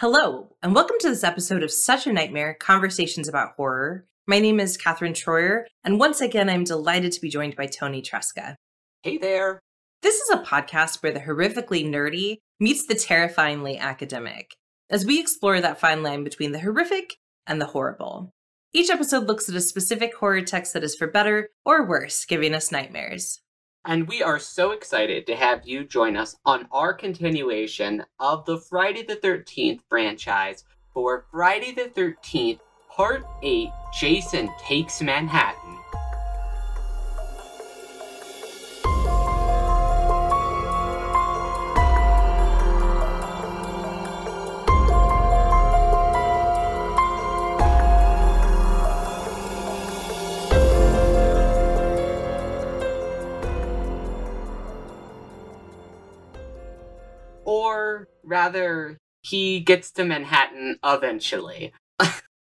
Hello, and welcome to this episode of Such a Nightmare Conversations about Horror. My name is Katherine Troyer, and once again, I'm delighted to be joined by Toni Tresca. Hey there. This is a podcast where the horrifically nerdy meets the terrifyingly academic, as we explore that fine line between the horrific and the horrible. Each episode looks at a specific horror text that is for better or worse, giving us nightmares. And we are so excited to have you join us on our continuation of the Friday the 13th franchise for Friday the 13th, Part 8 Jason Takes Manhattan. Rather, he gets to Manhattan eventually.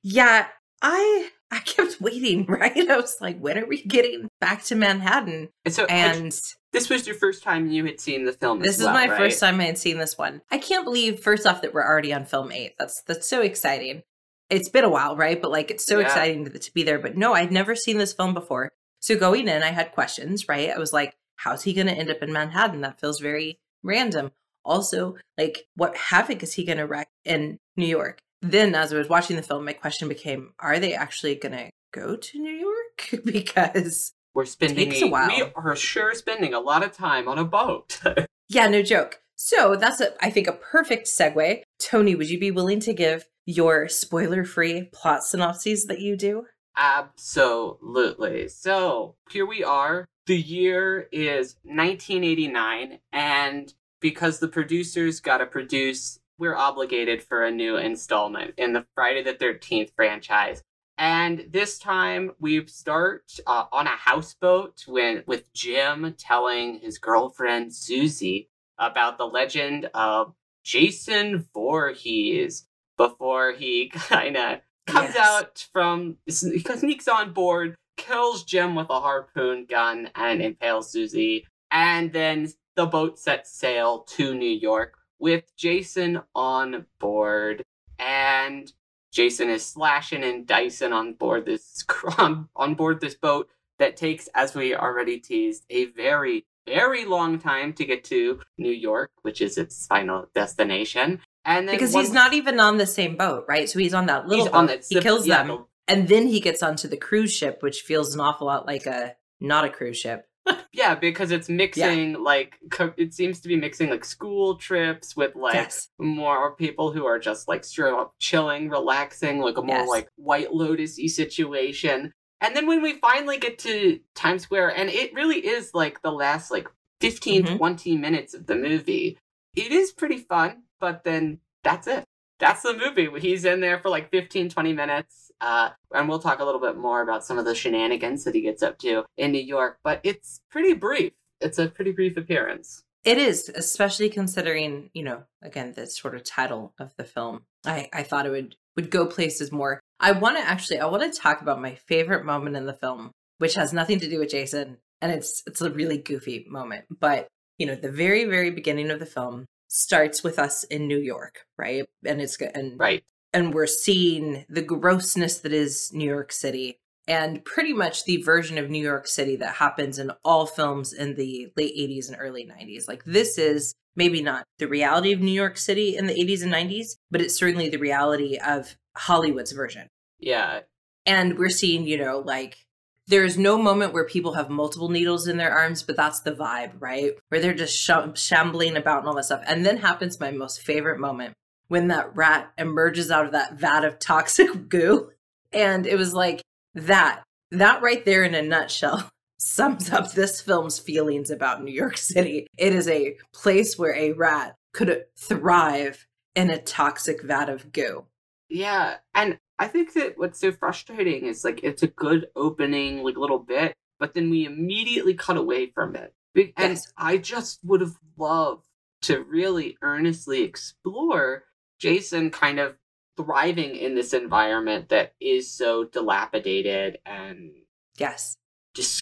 Yeah, I I kept waiting, right? I was like, when are we getting back to Manhattan? And so, And this was your first time you had seen the film. this is well, my right? first time I had seen this one. I can't believe, first off, that we're already on film eight. That's that's so exciting. It's been a while, right? But like, it's so Yeah. exciting to, to be there. But no, I'd never seen this film before. So going in, I had questions, right? I was like, how's he going to end up in Manhattan? That feels very random. Also, like, what havoc is he going to wreak in New York? Then, as I was watching the film, my question became, are they actually going to go to New York? because We're spending Takes a while. We are sure spending a lot of time on a boat. Yeah, no joke. So that's a, I think, a perfect segue. Toni, would you be willing to give your spoiler-free plot synopses that you do? Absolutely. So here we are. The year is 1989, and because the producers got to produce, we're obligated for a new installment in the Friday the 13th franchise. And this time we start uh, on a houseboat when, with Jim telling his girlfriend Susie about the legend of Jason Voorhees before he kind of comes Yes. out from sneaks on board, kills Jim with a harpoon gun, and impales Susie. And then the boat sets sail to New York with Jason on board. And Jason is slashing and dicing on board this on, on board this boat that takes, as we already teased, a very very long time to get to New York, which is its final destination. And then Because once- he's not even on the same boat, right? So he's on that little boat. on that he kills yeah, them, the- and then he gets onto the cruise ship, which feels an awful lot like a not a cruise ship. Yeah, because it's mixing like co- it seems to be mixing like school trips with like yes. more people who are just like straight up chilling, relaxing, like a more Yes. like White Lotus-y situation. And then when we finally get to Times Square, and it really is like the last like 15, Mhm. 20 minutes of the movie, it is pretty fun, but then that's it. That's the movie. He's in there for like 15, 20 minutes. Uh, and we'll talk a little bit more about some of the shenanigans that he gets up to in New York, but it's pretty brief. It's a pretty brief appearance. It is, especially considering, you know, again, the sort of title of the film. I, I thought it would would go places more. I want to actually I want to talk about my favorite moment in the film, which has nothing to do with Jason, and it's it's a really goofy moment. But, you know, the very, very beginning of the film starts with us in New York, right? And it's go- and Right. And we're seeing the grossness that is New York City and pretty much the version of New York City that happens in all films in the late 80s and early 90s. Like this is maybe not the reality of New York City in the 80s and 90s, but it's certainly the reality of Hollywood's version. Yeah. And we're seeing, you know, like there is no moment where people have multiple needles in their arms, but that's the vibe, right? Where they're just sh- shambling about and all that stuff. And then happens my most favorite moment when that rat emerges out of that vat of toxic goo. And it was like that, that right there in a nutshell sums up this film's feelings about New York City. It is a place where a rat could thrive in a toxic vat of goo. Yeah, and I think that what's so frustrating is like it's a good opening, like little bit, but then we immediately cut away from it. And Yes. I just would have loved to really earnestly explore Jason kind of thriving in this environment that is so dilapidated and Yes. just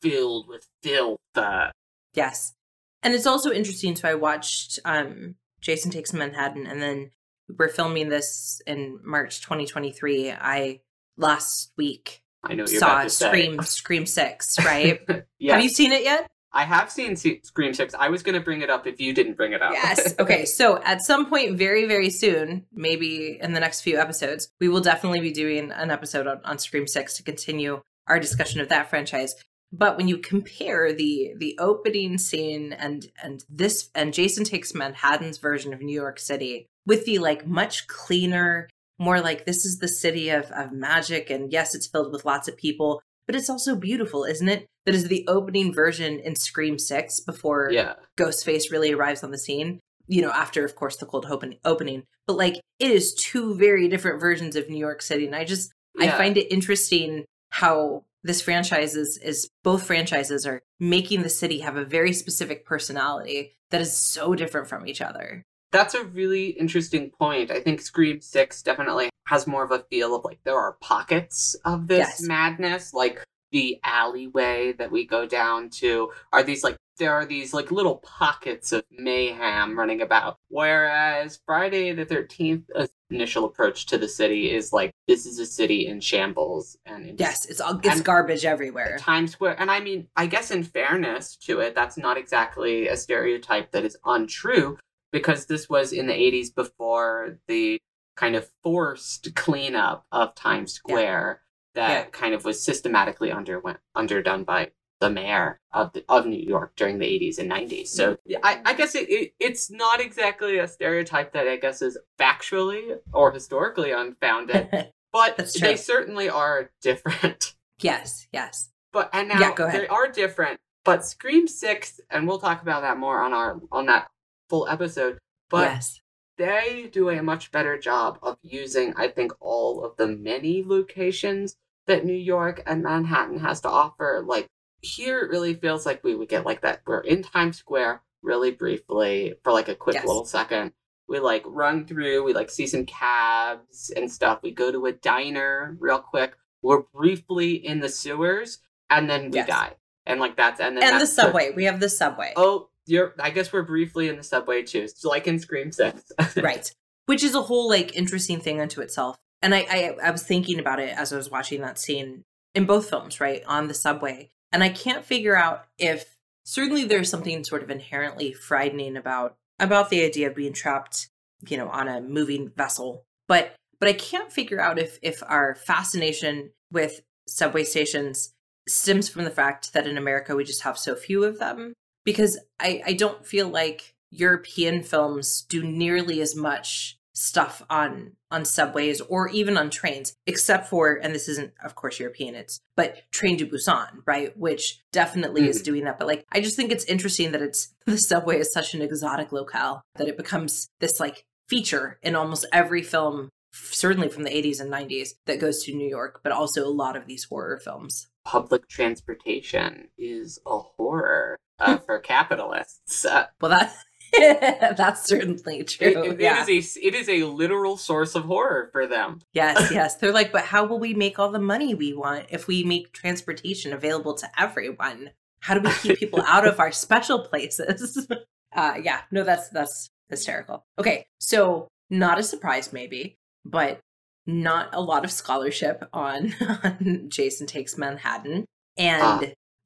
filled with filth. Uh, Yes. And it's also interesting. So I watched um Jason Takes Manhattan and then we're filming this in March 2023. I last week I know saw about to say. Scream Scream 6, right? Have you seen it yet? I have seen Se- Scream 6. I was going to bring it up if you didn't bring it up. Yes. Okay. So at some point, very, very soon, maybe in the next few episodes, we will definitely be doing an episode on, on Scream 6 to continue our discussion of that franchise. But when you compare the the opening scene and and this and Jason takes Manhattan's version of New York City with the like much cleaner, more like this is the city of, of magic, and yes, it's filled with lots of people, but it's also beautiful, isn't it? That is the opening version in Scream 6 before yeah. Ghostface really arrives on the scene. You know, after of course the cold open- opening, but like it is two very different versions of New York City, and I just I find it interesting how this franchise is is both franchises are making the city have a very specific personality that is so different from each other. That's a really interesting point. I think Scream 6 definitely has more of a feel of like there are pockets of this Yes. madness, like the alleyway that we go down to are these like there are these like little pockets of mayhem running about. Whereas Friday the 13th uh, initial approach to the city is like this is a city in shambles and in Yes, it's all it's garbage everywhere. Times Square. And I mean, I guess in fairness to it, that's not exactly a stereotype that is untrue because this was in the 80s before the kind of forced cleanup of Times Square that Yeah. kind of was systematically underwent underdone by the mayor of the, of New York during the 80s and 90s. So I, I guess it, it it's not exactly a stereotype that I guess is factually or historically unfounded, but they certainly are different. yes, yes. But and now Yeah, they are different. But Scream Six, and we'll talk about that more on our on that full episode. But yes. they do a much better job of using, I think, all of the many locations that New York and Manhattan has to offer. Like here, it really feels like we would get like that. We're in Times Square really briefly for like a quick Yes. little second. We like run through. We like see some cabs and stuff. We go to a diner real quick. We're briefly in the sewers, and then we Yes. die. And like that's and then And the subway. We have the subway. Oh, you're. I guess we're briefly in the subway too. It's like in Scream Six. right which is a whole like interesting thing unto itself and I, I i was thinking about it as i was watching that scene in both films right on the subway and i can't figure out if certainly there's something sort of inherently frightening about about the idea of being trapped you know on a moving vessel but but i can't figure out if if our fascination with subway stations stems from the fact that in america we just have so few of them because i i don't feel like european films do nearly as much stuff on on subways or even on trains except for and this isn't of course european it's but train to busan right? Which definitely is mm. doing that but like i just think it's interesting that it's the subway is such an exotic locale that it becomes this like feature in almost every film certainly from the 80s and 90s that goes to new york but also a lot of these horror films. Public transportation is a horror uh, for capitalists. Uh, well that that's certainly it- true it- yeah. it is a it is a literal source of horror for them. Yes, yes. They're like, but how will we make all the money we want if we make transportation available to everyone? How do we keep people out of our special places? Uh yeah, no, that's that's hysterical. Okay, so not a surprise maybe, but not a lot of scholarship on, on Jason Takes Manhattan. And Ah.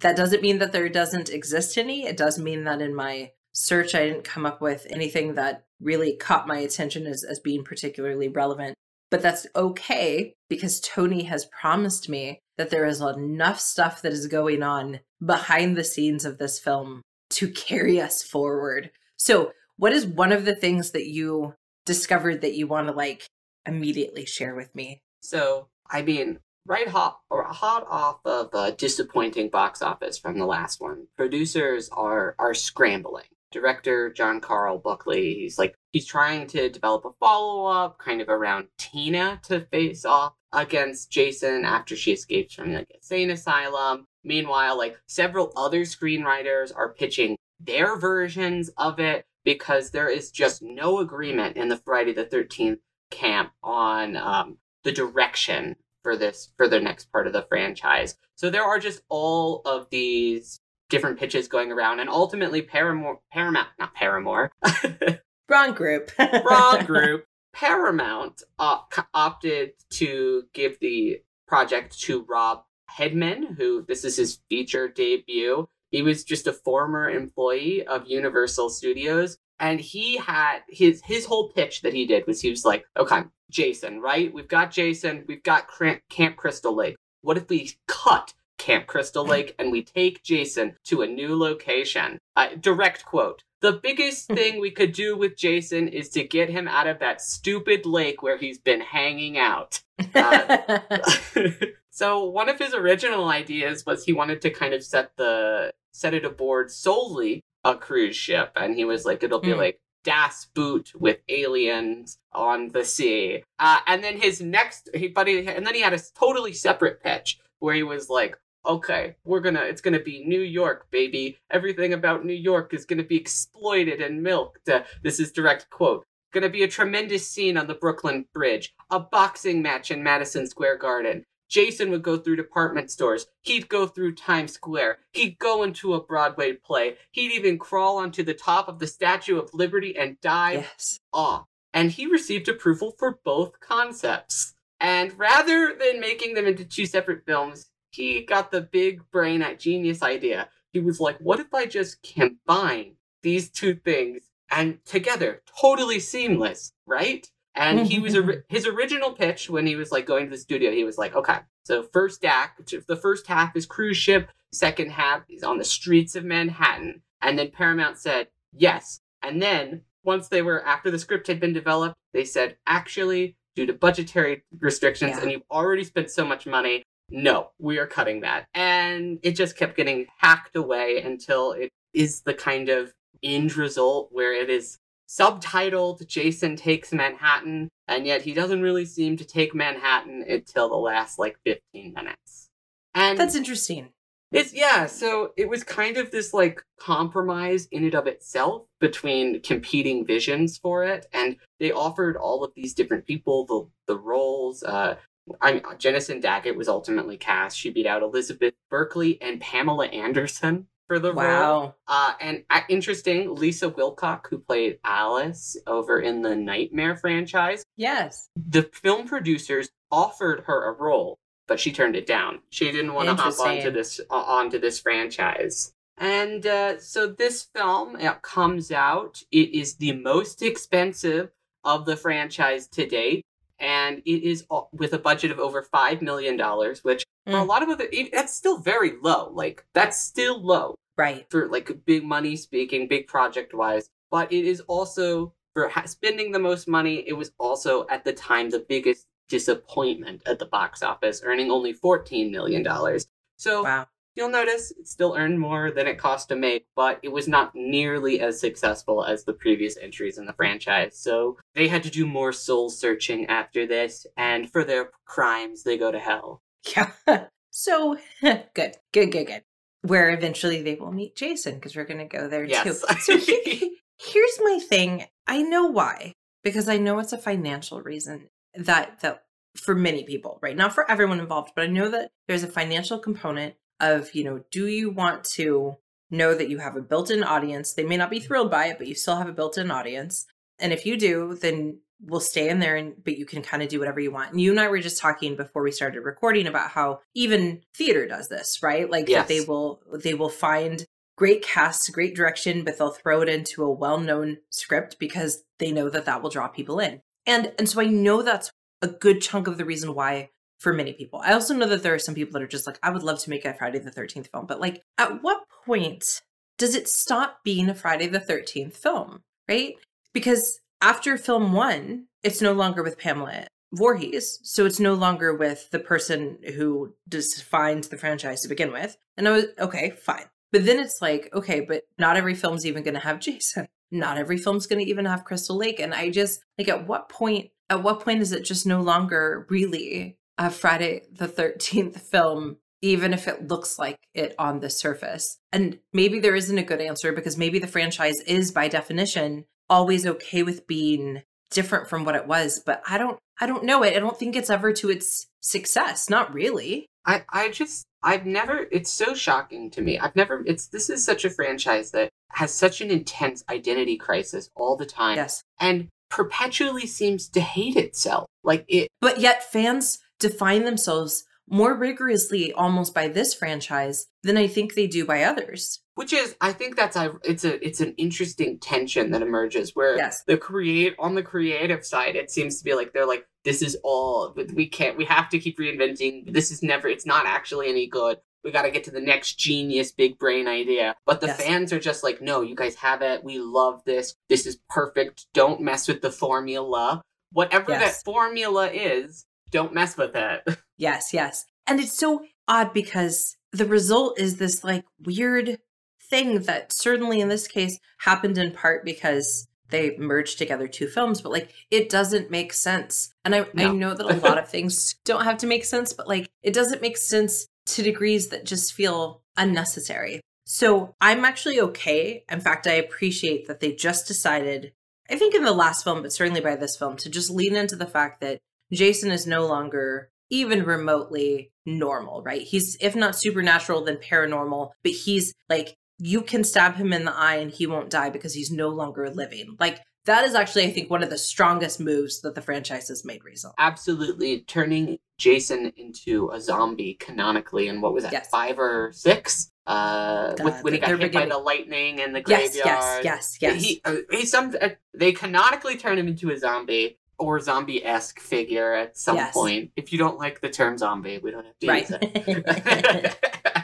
That doesn't mean that there doesn't exist any. It does mean that in my search I didn't come up with anything that really caught my attention as, as being particularly relevant. But that's okay because Toni has promised me that there is enough stuff that is going on behind the scenes of this film to carry us forward. So, what is one of the things that you discovered that you want to like immediately share with me? So I mean, right hot or hot off of a disappointing box office from the last one, producers are are scrambling. Director John Carl Buechler, he's like he's trying to develop a follow up kind of around Tina to face off against Jason after she escapes from like insane asylum. Meanwhile, like several other screenwriters are pitching their versions of it because there is just no agreement in the Friday the Thirteenth camp on um, the direction for this for the next part of the franchise. So there are just all of these different pitches going around, and ultimately Paramore, Paramount, not Paramore, Wrong group. wrong group. Paramount op- opted to give the project to Rob Hedden, who this is his feature debut. He was just a former employee of Universal Studios. And he had his his whole pitch that he did was he was like, okay, Jason, right? We've got Jason, we've got Camp Crystal Lake. What if we cut Camp Crystal Lake and we take Jason to a new location? Uh, direct quote. The biggest thing we could do with Jason is to get him out of that stupid lake where he's been hanging out. Uh, so one of his original ideas was he wanted to kind of set the set it aboard solely a cruise ship, and he was like, it'll be mm. like Das Boot with aliens on the sea. Uh, and then his next, he, but he, and then he had a totally separate pitch where he was like, okay, we're gonna, it's gonna be New York, baby. Everything about New York is gonna be exploited and milked. Uh, this is direct quote. Gonna be a tremendous scene on the Brooklyn Bridge, a boxing match in Madison Square Garden, Jason would go through department stores. He'd go through Times Square. He'd go into a Broadway play. He'd even crawl onto the top of the Statue of Liberty and dive yes. off. And he received approval for both concepts. And rather than making them into two separate films, he got the big brain at genius idea. He was like, what if I just combine these two things and together, totally seamless, right? And he was his original pitch when he was like going to the studio. He was like, okay, so first act, the first half is cruise ship, second half is on the streets of Manhattan. And then Paramount said yes. And then once they were after the script had been developed, they said actually due to budgetary restrictions yeah. and you've already spent so much money, no, we are cutting that. And it just kept getting hacked away until it is the kind of end result where it is subtitled Jason Takes Manhattan, and yet he doesn't really seem to take Manhattan until the last like 15 minutes. And That's interesting. It's yeah, so it was kind of this like compromise in and of itself between competing visions for it, and they offered all of these different people the the roles. Uh, I mean, Jensen Daggett was ultimately cast. She beat out Elizabeth Berkley and Pamela Anderson for the wow. role. Uh, and uh, interesting, Lisa Wilcox, who played Alice over in the Nightmare franchise. Yes. The film producers offered her a role, but she turned it down. She didn't want to hop onto this uh, onto this franchise. And uh, so this film it comes out. It is the most expensive of the franchise to date and it is with a budget of over five million dollars, which mm. a lot of other that's still very low. Like that's still low, right? For like big money speaking, big project wise. But it is also for spending the most money. It was also at the time the biggest disappointment at the box office, earning only fourteen million dollars. So wow. You'll notice it still earned more than it cost to make, but it was not nearly as successful as the previous entries in the franchise. So they had to do more soul searching after this, and for their crimes, they go to hell. Yeah. so good, good, good, good. Where eventually they will meet Jason because we're going to go there yes. too. So he, here's my thing. I know why because I know it's a financial reason that that for many people, right? Not for everyone involved, but I know that there's a financial component of, you know, do you want to know that you have a built-in audience? They may not be thrilled by it, but you still have a built-in audience. And if you do, then we'll stay in there and but you can kind of do whatever you want. And you and I were just talking before we started recording about how even theater does this, right? Like yes. they will they will find great cast, great direction, but they'll throw it into a well-known script because they know that that will draw people in. And and so I know that's a good chunk of the reason why for many people. I also know that there are some people that are just like, I would love to make a Friday the 13th film, but like, at what point does it stop being a Friday the 13th film, right? Because after film one, it's no longer with Pamela Voorhees. So it's no longer with the person who defined the franchise to begin with. And I was, okay, fine. But then it's like, okay, but not every film's even going to have Jason. Not every film's going to even have Crystal Lake. And I just, like, at what point, at what point is it just no longer really a Friday the 13th film, even if it looks like it on the surface. And maybe there isn't a good answer because maybe the franchise is by definition always okay with being different from what it was, but I don't I don't know it. I don't think it's ever to its success. Not really. I, I just I've never it's so shocking to me. I've never it's this is such a franchise that has such an intense identity crisis all the time. Yes. And perpetually seems to hate itself. Like it But yet fans define themselves more rigorously almost by this franchise than I think they do by others. Which is I think that's a it's a it's an interesting tension that emerges where Yes. the create on the creative side it seems to be like they're like this is all we can't we have to keep reinventing this is never it's not actually any good we got to get to the next genius big brain idea but the Yes. fans are just like no you guys have it we love this this is perfect don't mess with the formula whatever Yes. that formula is don't mess with it Yes, yes. And it's so odd because the result is this like weird thing that certainly in this case happened in part because they merged together two films, but like it doesn't make sense. And I, I know that a lot of things don't have to make sense, but like it doesn't make sense to degrees that just feel unnecessary. So I'm actually okay. In fact, I appreciate that they just decided, I think in the last film, but certainly by this film, to just lean into the fact that Jason is no longer even remotely normal, right? He's, if not supernatural, then paranormal, but he's like, you can stab him in the eye and he won't die because he's no longer living. Like, that is actually, I think, one of the strongest moves that the franchise has made recently. absolutely turning Jason into a zombie canonically in what was that Yes. five or six? Uh, The- with, when he got hit by the lightning in the Yes, graveyard. yes, yes, yes. He, uh, he some uh, they canonically turn him into a zombie or zombie esque figure at some Yes. point. If you don't like the term zombie, we don't have to right. use it.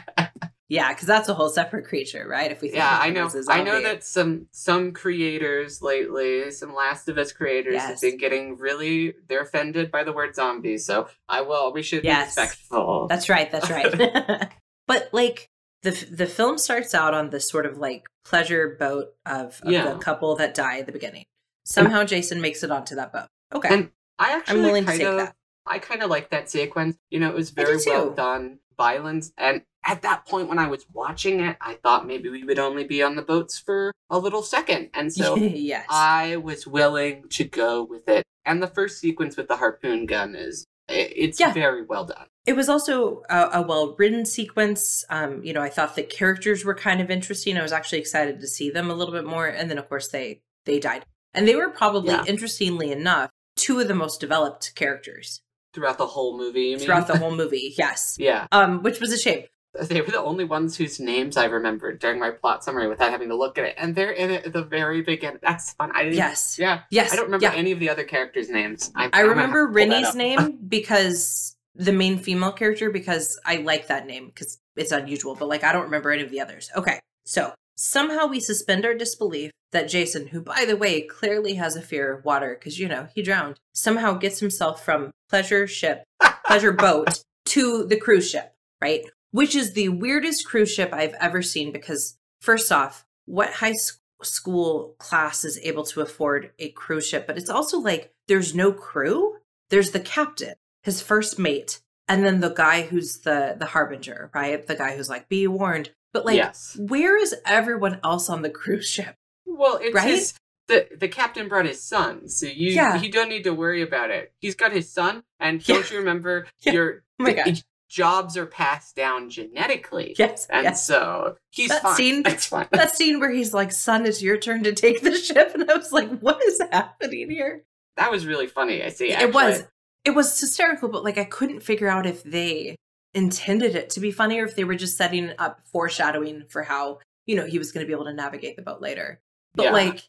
yeah, because that's a whole separate creature, right? If we think yeah, I know. I know that some some creators lately, some Last of Us creators, have been getting really they're offended by the word zombie. So I will. We should Yes. be respectful. That's right. That's right. but like the the film starts out on this sort of like pleasure boat of, of Yeah. the couple that die at the beginning. Somehow Jason makes it onto that boat. Okay. And I actually I'm willing to take of, that. I kind of like that sequence. You know, it was very well done, violence, and at that point when I was watching it, I thought maybe we would only be on the boats for a little second, and so yes. I was willing to go with it. And the first sequence with the harpoon gun is it's Yeah. very well done. it was also a, a well written sequence. Um, you know, I thought the characters were kind of interesting. I was actually excited to see them a little bit more. And then of course they they died. And they were probably, Yeah. interestingly enough, two of the most developed characters Throughout the whole movie, throughout the whole movie. Yes. yeah, Um, which was a shame. They were the only ones whose names I remembered during my plot summary without having to look at it, and they're in it at the very beginning. That's fun. I didn't. Yes. Yeah. Yes. I don't remember yeah. any of the other characters' names. I, I I'm gonna have remember Rennie's name because the main female character because I like that name because it's unusual, but like I don't remember any of the others. Okay. So somehow we suspend our disbelief that Jason, who by the way clearly has a fear of water because you know he drowned, somehow gets himself from pleasure ship, pleasure boat to the cruise ship, right? Which is the weirdest cruise ship I've ever seen because first off, what high school class is able to afford a cruise ship? But it's also like there's no crew. There's the captain, his first mate, and then the guy who's the the harbinger, right? The guy who's like, "Be warned." But like, yes. where is everyone else on the cruise ship? Well, it's Right? his. The, the captain brought his son, so you Yeah. you don't need to worry about it. He's got his son, and Yeah. don't you remember Yeah. your Oh my gosh. Jobs are passed down genetically, Yes, and yes. so he's That fine. scene- It's fine. That scene where he's like, "Son, it's your turn to take the ship," and I was like, "What is happening here?" That was really funny. I see. it was it was hysterical but like i couldn't figure out if they intended it to be funny or if they were just setting up foreshadowing for how you know he was going to be able to navigate the boat later but Yeah. like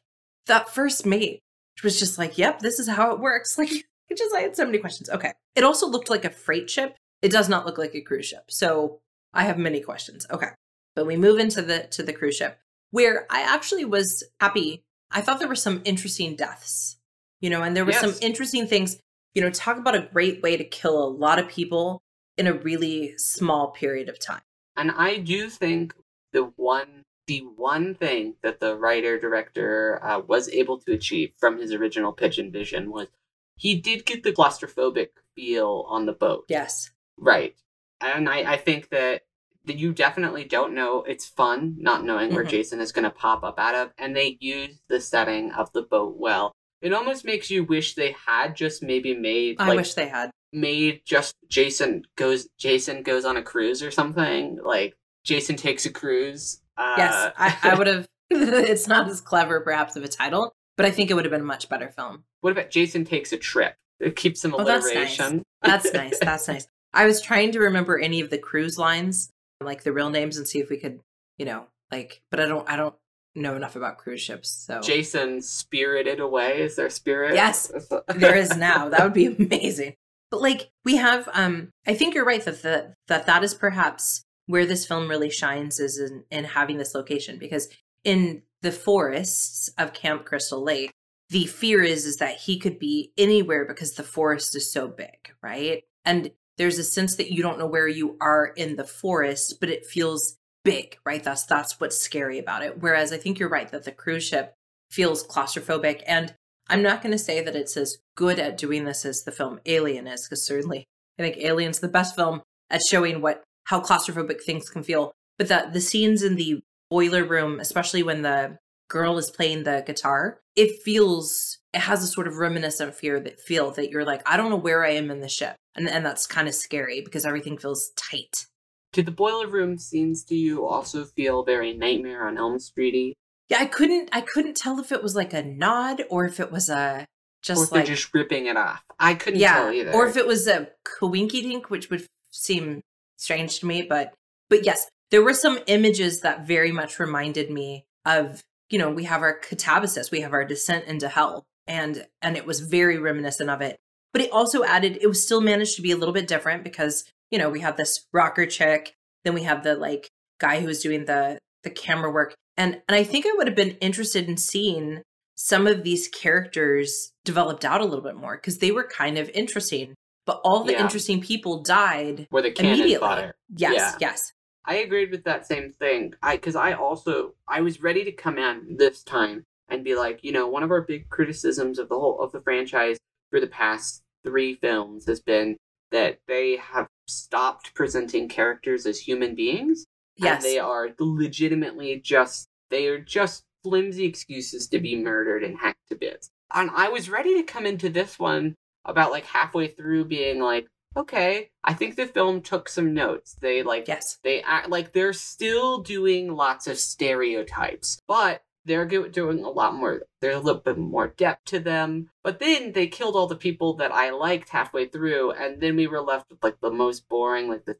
that first mate was just like yep this is how it works like just i had so many questions okay it also looked like a freight ship it does not look like a cruise ship so i have many questions. Okay but we move into the to the cruise ship where i actually was happy. I thought there were some interesting deaths you know and there were some interesting things. You know talk about a great way to kill a lot of people in a really small period of time. And I do think the one the one thing that the writer director uh, was able to achieve from his original pitch and vision was he did get the claustrophobic feel on the boat. yes Right. And I, I think that that you definitely don't know it's fun not knowing where Mhm. Jason is going to pop up out of and they use the setting of the boat well. It almost makes you wish they had just maybe made i like wish they had made just Jason goes Jason goes on a cruise or something like Jason takes a cruise. Uh, yes i, I would have it's not as clever perhaps of a title but i think it would have been a much better film what about Jason takes a trip? It keeps some Oh, that's alliteration. That's nice. That's nice. I was trying to remember any of the cruise lines, like the real names, and see if we could, you know, like. But I don't. I don't know enough about cruise ships. So Jason spirited away. Is there spirit? Yes. there is now. That would be amazing. But like we have, um, I think you're right that the, that that is perhaps where this film really shines is in, in having this location because in the forests of Camp Crystal Lake, the fear is is that he could be anywhere because the forest is so big, right? And there's a sense that you don't know where you are in the forest, but it feels big, right? That's that's what's scary about it. Whereas I think you're right that the cruise ship feels claustrophobic and I'm not going to say that it's as good at doing this as the film Alien is because certainly I think Alien's the best film at showing what how claustrophobic things can feel. But the the scenes in the boiler room, especially when the girl is playing the guitar, it feels it has a sort of reminiscent fear that feel that you're like, I don't know where I am in the ship. And and that's kind of scary because everything feels tight. Did the boiler room scenes do you also feel very Nightmare on Elm Streety? Yeah, I couldn't I couldn't tell if it was like a nod or if it was a just or if like they're just ripping it off. I couldn't yeah, tell either. or if it was a coinky dink, which would seem strange to me. But but yes, there were some images that very much reminded me of you know we have our catabasis, we have our descent into hell, and and it was very reminiscent of it. But it also added it was still managed to be a little bit different because you know we have this rocker chick, then we have the like guy who was doing the the camera work, and and I think I would have been interested in seeing some of these characters developed out a little bit more because they were kind of interesting. But all the Yeah. interesting people died where the cannon immediately. fire. Yes, Yeah. yes. I agreed with that same thing. I because I also I was ready to come in this time and be like, you know, one of our big criticisms of the whole of the franchise for the past three films has been that they have stopped presenting characters as human beings. Yes. And they are legitimately just they are just flimsy excuses to be murdered and hacked to bits. And I was ready to come into this one about like halfway through being like, okay, I think the film took some notes. They like yes. they act like they're still doing lots of stereotypes, but they're doing a lot more. There's a little bit more depth to them. But then they killed all the people that I liked halfway through, and then we were left with like the most boring, like the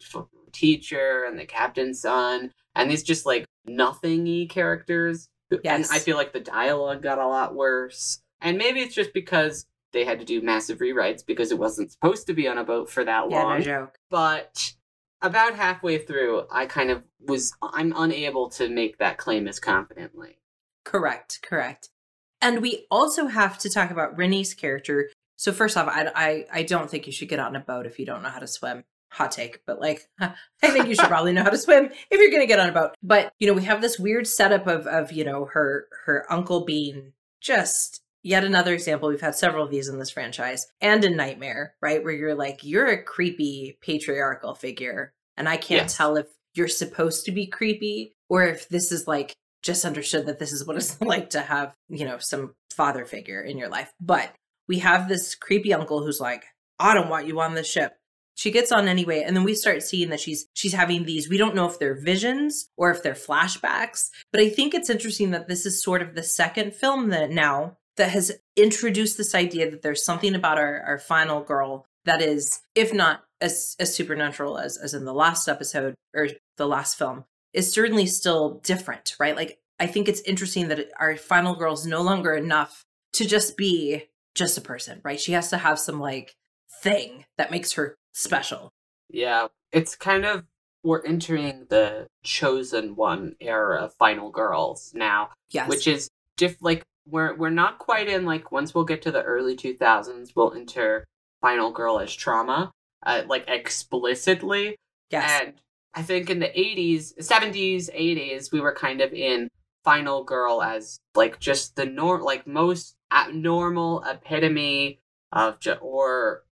teacher and the captain's son, and these just like nothingy characters. Yes. And I feel like the dialogue got a lot worse. And maybe it's just because they had to do massive rewrites because it wasn't supposed to be on a boat for that Yeah, long no joke. but about halfway through i kind of was i'm unable to make that claim as confidently Correct, correct. And we also have to talk about Rennie's character. So first off, I, I I don't think you should get on a boat if you don't know how to swim. Hot take, but like I think you should probably know how to swim if you're going to get on a boat. But you know, we have this weird setup of of you know her her uncle being just yet another example. We've had several of these in this franchise and in Nightmare, right? Where you're like you're a creepy patriarchal figure, and I can't Yes. tell if you're supposed to be creepy or if this is like just understood that this is what it's like to have, you know, some father figure in your life. But we have this creepy uncle who's like, I don't want you on this ship. She gets on anyway, and then we start seeing that she's she's having these. We don't know if they're visions or if they're flashbacks, but I think it's interesting that this is sort of the second film that now that has introduced this idea that there's something about our, our final girl that is, if not as, as supernatural as, as in the last episode or the last film, is certainly still different, right? Like, I think it's interesting that our final girl is no longer enough to just be just a person, right? She has to have some like thing that makes her special. yeah it's kind of we're entering the chosen one era of final girls now Yes. which is diff like we're we're not quite in like once we'll get to the early 2000s we'll enter final girl as trauma uh, like explicitly yes. And I think in the 80s, 70s, 80s, we were kind of in Final Girl as like just the norm, like most abnormal epitome of, ju- or,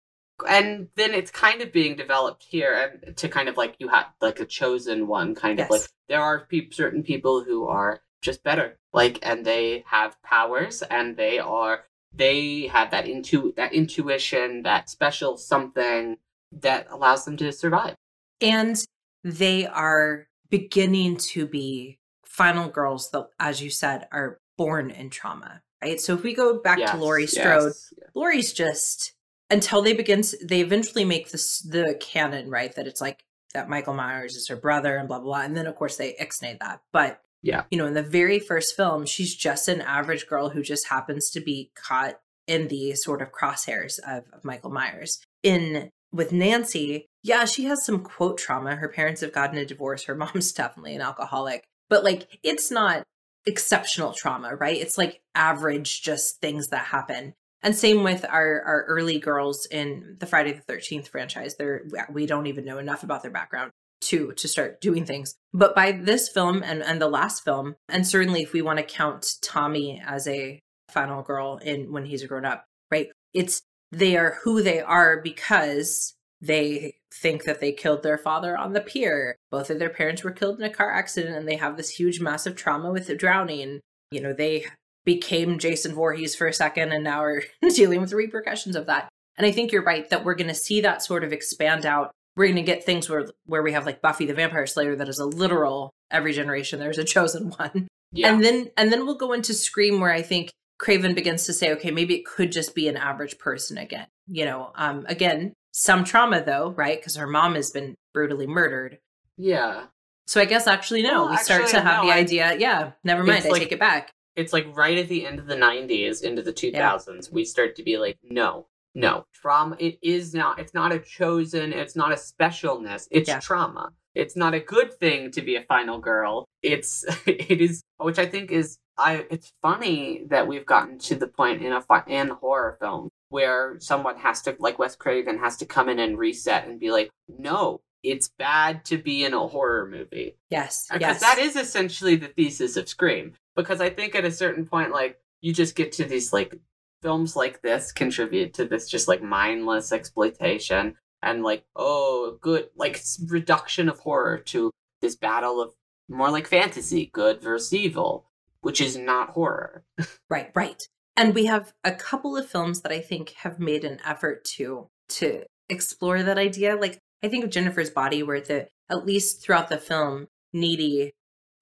and then it's kind of being developed here and to kind of like you have like a chosen one, kind of like there are peop certain people who are just better, like, and they have powers and they are, they have that intu that intuition, that special something that allows them to survive. and they are beginning to be final girls that as you said are born in trauma right? So if we go back yes, to Laurie Strode, yes, yes. Laurie's just until they begin to, they eventually make this the canon, right? That it's like that Michael Myers is her brother and blah blah blah. And then of course they ixnay that. But Yeah. you know, in the very first film, she's just an average girl who just happens to be caught in the sort of crosshairs of, of Michael Myers. In with Nancy, yeah, she has some quote trauma. Her parents have gotten a divorce. Her mom's definitely an alcoholic. But like it's not exceptional trauma, right? It's like average just things that happen. And same with our our early girls in the Friday the 13th franchise. They're we don't even know enough about their background to to start doing things. But by this film and and the last film, and certainly if we want to count Tommy as a final girl in when he's grown up, right? It's they are who they are because they think that they killed their father on the pier. Both of their parents were killed in a car accident and they have this huge massive trauma with drowning. You know, they became Jason Voorhees for a second and now are dealing with the repercussions of that. And I think you're right that we're going to see that sort of expand out. We're going to get things where where we have like Buffy the Vampire Slayer that is a literal every generation there's a chosen one. Yeah. And then and then we'll go into Scream where I think Craven begins to say, okay, maybe it could just be an average person again. You know, um, again, some trauma though, right? Because her mom has been brutally murdered. yeah. So I guess actually no, Well, we start actually, to have no, the I- idea. Yeah, never mind. I like- take it back. It's like right at the end of the 90s into the 2000s, we start to be like, no, no, trauma, it is not, it's not a chosen, it's not a specialness, it's Yeah. trauma. It's not a good thing to be a final girl. It's, it is, which I think is, I, it's funny that we've gotten to the point in a, in horror film where someone has to, like Wes Craven has to come in and reset and be like, no, it's bad to be in a horror movie. Yes, uh, Because yes. that is essentially the thesis of Scream. Because I think at a certain point, like, you just get to these, like, films like this contribute to this just, like, mindless exploitation and, like, oh, good, like, reduction of horror to this battle of more like fantasy, good versus evil, which is not horror. Right, right. And we have a couple of films that I think have made an effort to to explore that idea. Like I think of Jennifer's Body, where the at least throughout the film, Needy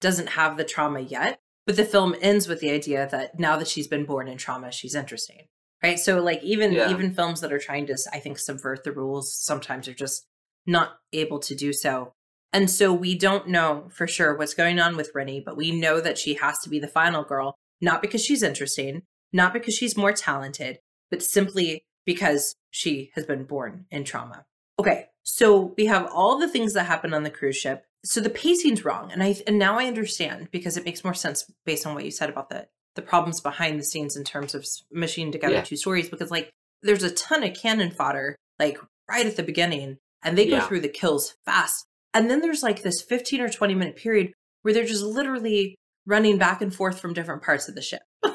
doesn't have the trauma yet, but the film ends with the idea that now that she's been born in trauma, she's interesting. Right. So like even Yeah. even films that are trying to, I think, subvert the rules sometimes are just not able to do so. And so we don't know for sure what's going on with Rennie, but we know that she has to be the final girl, not because she's interesting, not because she's more talented, but simply because she has been born in trauma. Okay, so we have all the things that happen on the cruise ship. So the pacing's wrong, and I and now I understand because it makes more sense based on what you said about the the problems behind the scenes in terms of machine together Yeah. two stories. Because like there's a ton of cannon fodder like right at the beginning, and they go Yeah. through the kills fast. And then there's like this 15 or 20 minute period where they're just literally running back and forth from different parts of the ship.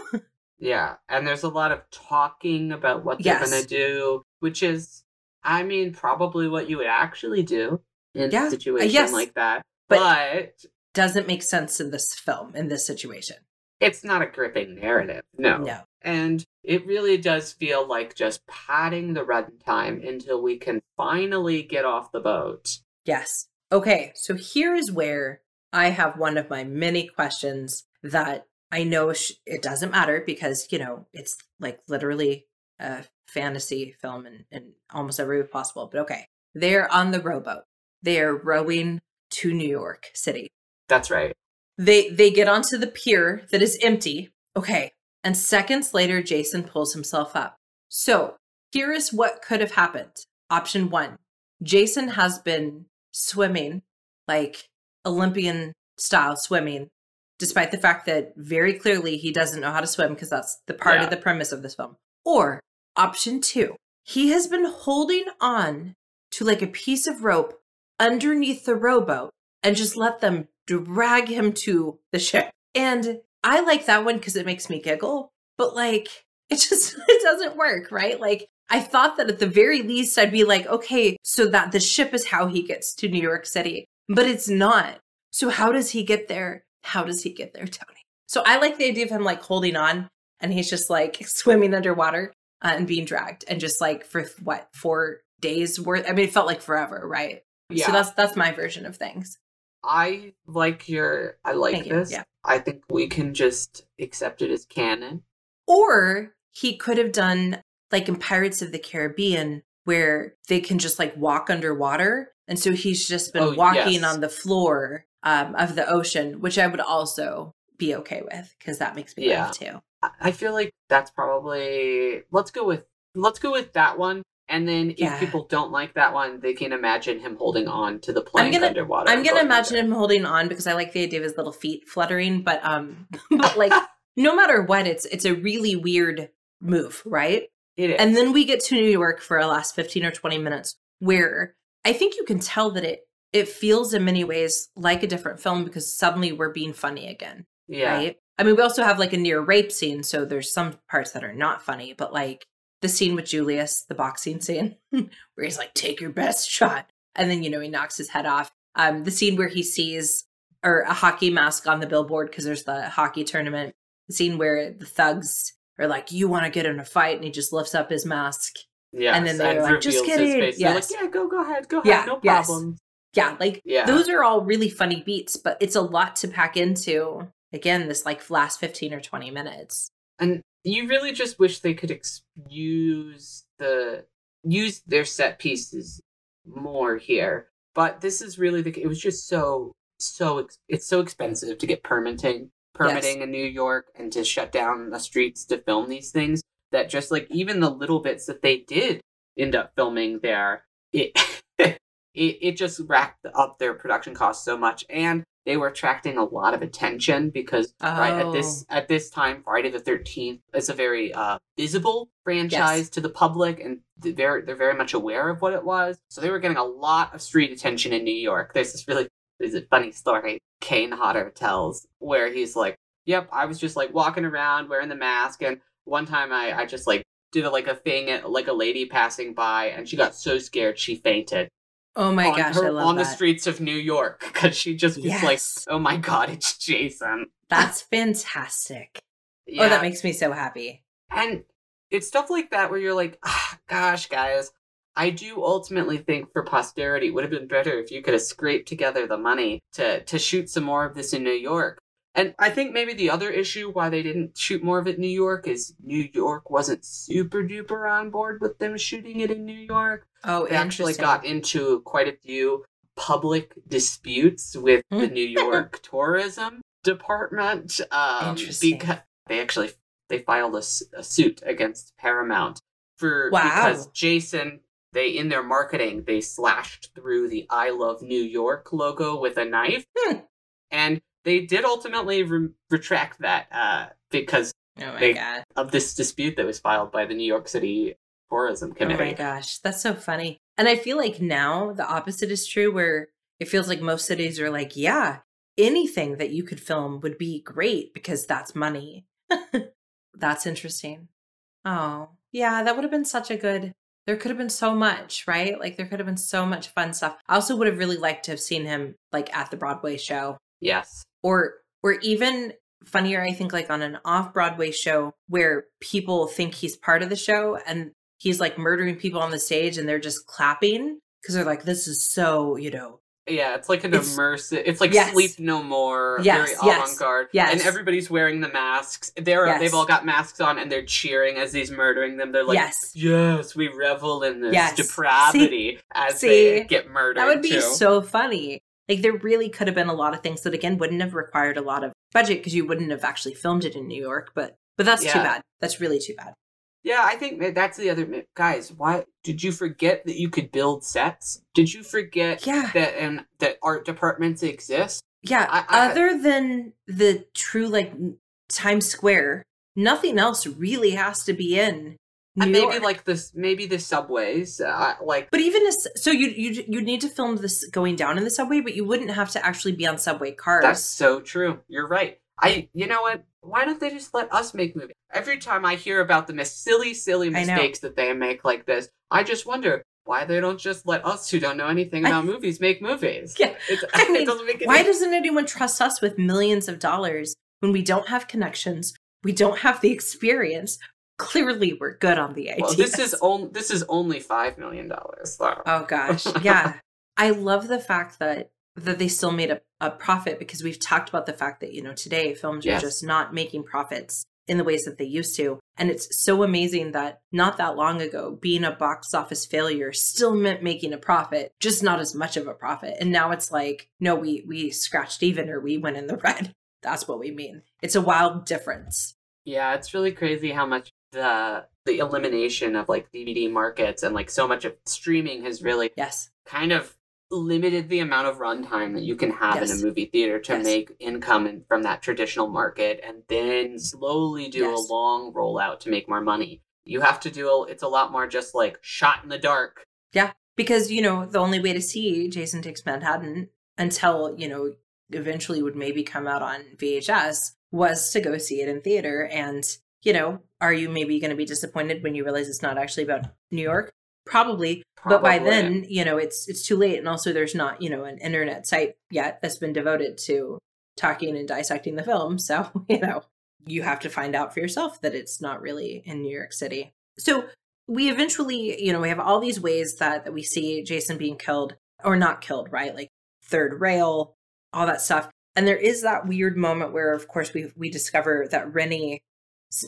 Yeah, and there's a lot of talking about what they're Yes. gonna do, which is, I mean, probably what you would actually do in Yeah, uh, a situation yes, like that. but- but Doesn't make sense in this film, in this situation. It's not a gripping narrative. No. No. And it really does feel like just padding the runtime until we can finally get off the boat. Yes. Okay, so here is where I have one of my many questions that I know sh- it doesn't matter because, you know, it's like literally a fantasy film in, in almost every way possible. But okay, they're on the rowboat. They are rowing to New York City. That's right. They they get onto the pier that is empty. Okay. And seconds later, Jason pulls himself up. So here is what could have happened. Option one Jason has been swimming, like Olympian style swimming, despite the fact that very clearly he doesn't know how to swim because that's the part Yeah. of the premise of this film. Or option two, he has been holding on to like a piece of rope underneath the rowboat and just let them drag him to the ship. And I like that one because it makes me giggle, but like it just it doesn't work, right? Like I thought that at the very least I'd be like, okay, so that the ship is how he gets to New York City, but it's not. So how does he get there? How does he get there, Toni? So I like the idea of him like holding on and he's just like swimming underwater uh, and being dragged and just like for what four days worth. I mean, it felt like forever, right? Yeah. So that's that's my version of things. I like your I like Thank you. this. Yeah. I think we can just accept it as canon. Or he could have done like in Pirates of the Caribbean, where they can just like walk underwater. And so he's just been Oh, walking yes. on the floor um, of the ocean, which I would also be okay with because that makes me Yeah. laugh too. I feel like that's probably let's go with let's go with that one. And then if Yeah. people don't like that one, they can imagine him holding on to the plank gonna- underwater. I'm gonna imagine under. him holding on because I like the idea of his little feet fluttering, but um, but like no matter what, it's it's a really weird move, right? It is. And then we get to New York for our last 15 or 20 minutes where I think you can tell that it it feels in many ways like a different film because suddenly we're being funny again, yeah. right? I mean, we also have like a near rape scene, so there's some parts that are not funny, but like the scene with Julius, the boxing scene, where he's like, "Take your best shot," and then you know he knocks his head off. Um, the scene where he sees or a hockey mask on the billboard because there's the hockey tournament. The scene where the thugs are like, "You want to get in a fight," and he just lifts up his mask. Yes, and then they're like, "Just kidding." Yes. like, yeah, go, go ahead, go ahead, no yes. problem. Yeah, like Yeah. those are all really funny beats, but it's a lot to pack into. Again, this like last 15 or 20 minutes. And you really just wish they could ex- use the use their set pieces more here. But this is really the. It was just so so. Ex- it's so expensive to get permitting permitting in New York and to shut down the streets to film these things that just like even the little bits that they did end up filming there, it it it just racked up their production costs so much and they were attracting a lot of attention because right at this Oh. at this time friday the 13th is a very uh visible franchise to the public and they're very, they're very much aware of what it was. So they were getting a lot of street attention in new york. There's this really there's a funny story kane hodder tells where he's like yep i was just like walking around wearing the mask and one time i i just like did a, like a thing at like a lady passing by and she got so scared she fainted Oh my on, gosh, her- I love on that. the streets of New York because she just was like, "Oh my god, it's Jason." That's fantastic. Yeah, Oh, that makes me so happy. and it's stuff like that where you're like, ah, "Gosh, guys, I do ultimately think for posterity it would have been better if you could have scraped together the money to to shoot some more of this in New York." And I think maybe the other issue why they didn't shoot more of it in New York is New York wasn't super duper on board with them shooting it in New York. Oh, they actually got into quite a few public disputes with the Hmm. New York tourism department. Um, Interesting. Because they actually they filed a suit against Paramount for Wow. because Jason they in their marketing they slashed through the I love New York logo with a knife, Hmm. and they did ultimately re- retract that uh, because Oh they- of this dispute that was filed by the New York City Tourism Committee. Oh my gosh, that's so funny. And I feel like now the opposite is true where it feels like most cities are like, yeah, anything that you could film would be great because that's money. that's interesting. Oh, yeah, that would have been such a good. There could have been so much, right? Like there could have been so much fun stuff. I also would have really liked to have seen him like at the Broadway show Yes. Or or even funnier i think like on an off-broadway show where people think he's part of the show and he's like murdering people on the stage and they're just clapping because they're like this is so you know Yeah, it's like an It's- immersive. It's like Yes. Sleep No More, Yes, very avant-garde. yes. and everybody's wearing the masks. They're Yes. they've all got masks on, and they're cheering as he's murdering them. They're like, yes "Yes, we revel in this Yes. depravity as See? they get murdered." that would be too. so funny like there really could have been a lot of things that again wouldn't have required a lot of budget because you wouldn't have actually filmed it in new york but but that's too bad that's really too bad Yeah, I think that's the other guys. Why did you forget that you could build sets? Did you forget yeah that and that art departments exist? Yeah, I- I- other than the true like Times Square, nothing else really has to be in New and maybe York. like this, maybe the subways, uh, like but even as, so, you you you need to film this going down in the subway, but you wouldn't have to actually be on subway cars. That's so true. You're right. I, you know what? Why don't they just let us make movies? Every time I hear about the mis- silly, silly mistakes that they make like this, I just wonder why they don't just let us who don't know anything I- about movies make movies. Yeah, It's, I mean, it doesn't Why doesn't anyone trust us with millions of dollars when we don't have connections? We don't have the experience. Clearly, we're good on the ideas. Well, this is on, this is only five million dollars though. Oh gosh. Yeah. I love the fact that that they still made a, a profit because we've talked about the fact that, you know, today films Yes. are just not making profits in the ways that they used to. And it's so amazing that not that long ago, being a box office failure still meant making a profit, just not as much of a profit. And now it's like, no, we we scratched even or we went in the red. That's what we mean. It's a wild difference. Yeah, it's really crazy how much the the elimination of like DVD markets and like so much of streaming has really yes kind of limited the amount of runtime that you can have yes. in a movie theater to yes. make income in, from that traditional market and then slowly do yes. a long rollout to make more money. You have to do a, it's a lot more just like shot in the dark. Yeah, because you know, the only way to see Jason Takes Manhattan until, you know, eventually would maybe come out on VHS was to go see it in theater and you know, are you maybe going to be disappointed when you realize it's not actually about New York? Probably, Probably, but by then, you know, it's it's too late and also there's not, you know, an internet site yet that's been devoted to talking and dissecting the film. So, you know, you have to find out for yourself that it's not really in New York City. So, we eventually, you know, we have all these ways that that we see Jason being killed or not killed, right? Like third rail, all that stuff. And there is that weird moment where of course we we discover that Rennie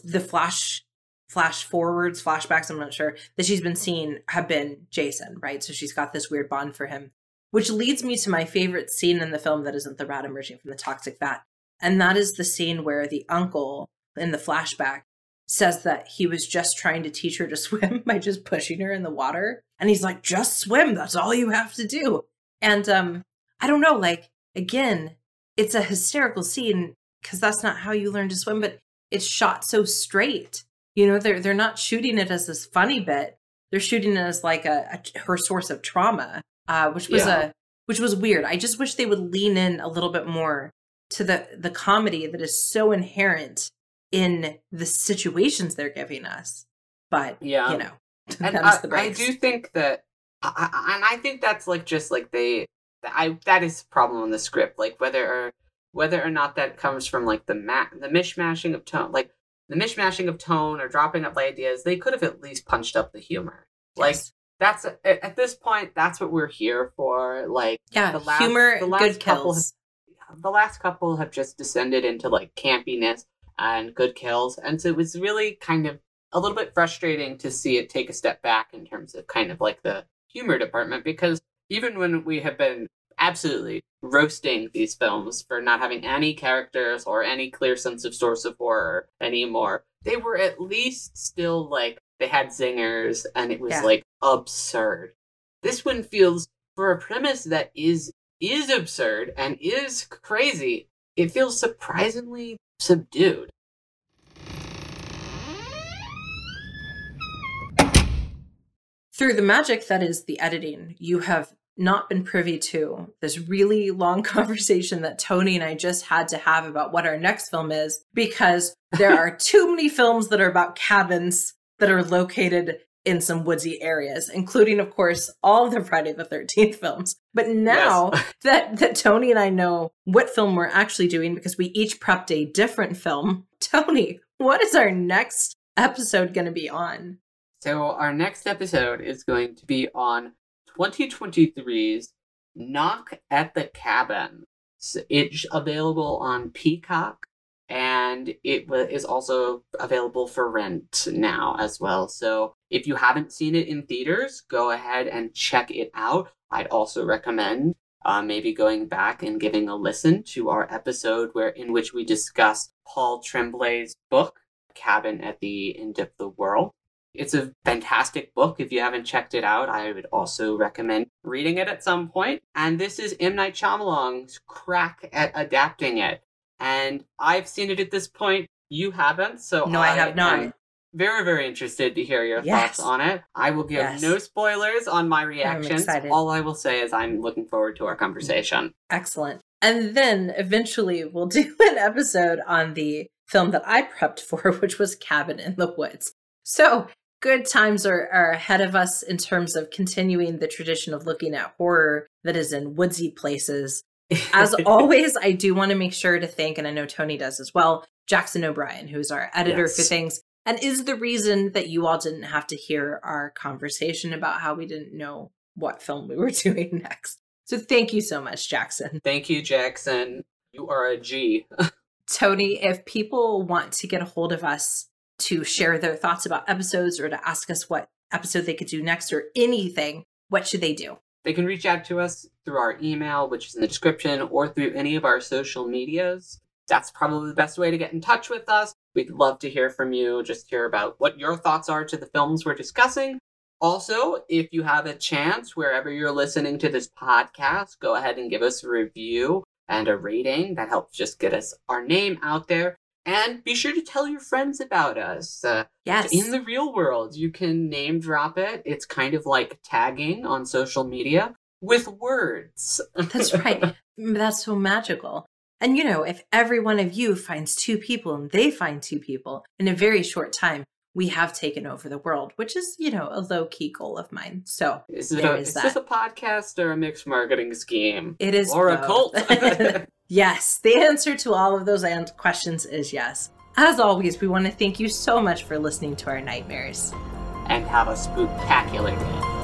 the flash flash forwards, flashbacks, I'm not sure, that she's been seeing have been Jason, right? So she's got this weird bond for him, which leads me to my favorite scene in the film that isn't the rat emerging from the toxic vat. And that is the scene where the uncle in the flashback says that he was just trying to teach her to swim by just pushing her in the water. And he's like, just swim. That's all you have to do. And um, I don't know, like, again, it's a hysterical scene because that's not how you learn to swim, but it's shot so straight. You know, they're they're not shooting it as this funny bit. They're shooting it as like a, a her source of trauma, uh, which was yeah. a which was weird. I just wish they would lean in a little bit more to the the comedy that is so inherent in the situations they're giving us. But yeah, you know, and I, I, do think that, I, and I think that's like just like they, I that is a problem in the script. Like whether whether or not that comes from like the ma- the mishmashing of tone, like the mishmashing of tone or dropping up ideas, they could have at least punched up the humor. Like yes. that's at this point, that's what we're here for. Like yeah, the last, humor, the last good couple kills. Have, the last couple have just descended into like campiness and good kills, and so it was really kind of a little bit frustrating to see it take a step back in terms of kind of like the humor department because even when we have been absolutely roasting these films for not having any characters or any clear sense of source of horror anymore. They were at least still like they had zingers and it was yeah. like absurd. This one feels for a premise that is is absurd and is crazy. It feels surprisingly subdued. Through the magic that is the editing, you have not been privy to this really long conversation that Toni and I just had to have about what our next film is because there are too many films that are about cabins that are located in some woodsy areas, including, of course, all the Friday the 13th films. But now yes. that, that Toni and I know what film we're actually doing because we each prepped a different film, Toni, what is our next episode going to be on? So, our next episode is going to be on 2023's Knock at the Cabin. It's available on Peacock and it is also available for rent now as well. So if you haven't seen it in theaters, go ahead and check it out. I'd also recommend uh, maybe going back and giving a listen to our episode where in which we discussed Paul Tremblay's book, Cabin at the End of the World. It's a fantastic book. If you haven't checked it out, I would also recommend reading it at some point. And this is M. Night Shyamalan's crack at adapting it. And I've seen it at this point. You haven't, so no, I, I have not. Very, very interested to hear your yes. thoughts on it. I will give yes. no spoilers on my reactions. All I will say is I'm looking forward to our conversation. Excellent. And then eventually we'll do an episode on the film that I prepped for, which was Cabin in the Woods. So good times are, are ahead of us in terms of continuing the tradition of looking at horror that is in woodsy places. As always, I do want to make sure to thank, and I know Toni does as well, Jackson O'Brien, who's our editor yes. for things, and is the reason that you all didn't have to hear our conversation about how we didn't know what film we were doing next. So thank you so much, Jackson. Thank you, Jackson. You are a G. Toni, if people want to get a hold of us to share their thoughts about episodes or to ask us what episode they could do next or anything, what should they do? They can reach out to us through our email, which is in the description, or through any of our social medias. That's probably the best way to get in touch with us. We'd love to hear from you, just hear about what your thoughts are to the films we're discussing. Also, if you have a chance, wherever you're listening to this podcast, go ahead and give us a review and a rating. That helps just get us our name out there. And be sure to tell your friends about us. Uh, Yes. in the real world, you can name drop it. It's kind of like tagging on social media with words. That's right. That's so magical. And you know, if every one of you finds two people and they find two people in a very short time, we have taken over the world, which is, you know, a low key goal of mine. So Is, it a, is is this a podcast or a mixed marketing scheme? it is. Or a cult? yes. The answer to all of those questions is yes. As always, we want to thank you so much for listening to our nightmares. and have a spooktacular day.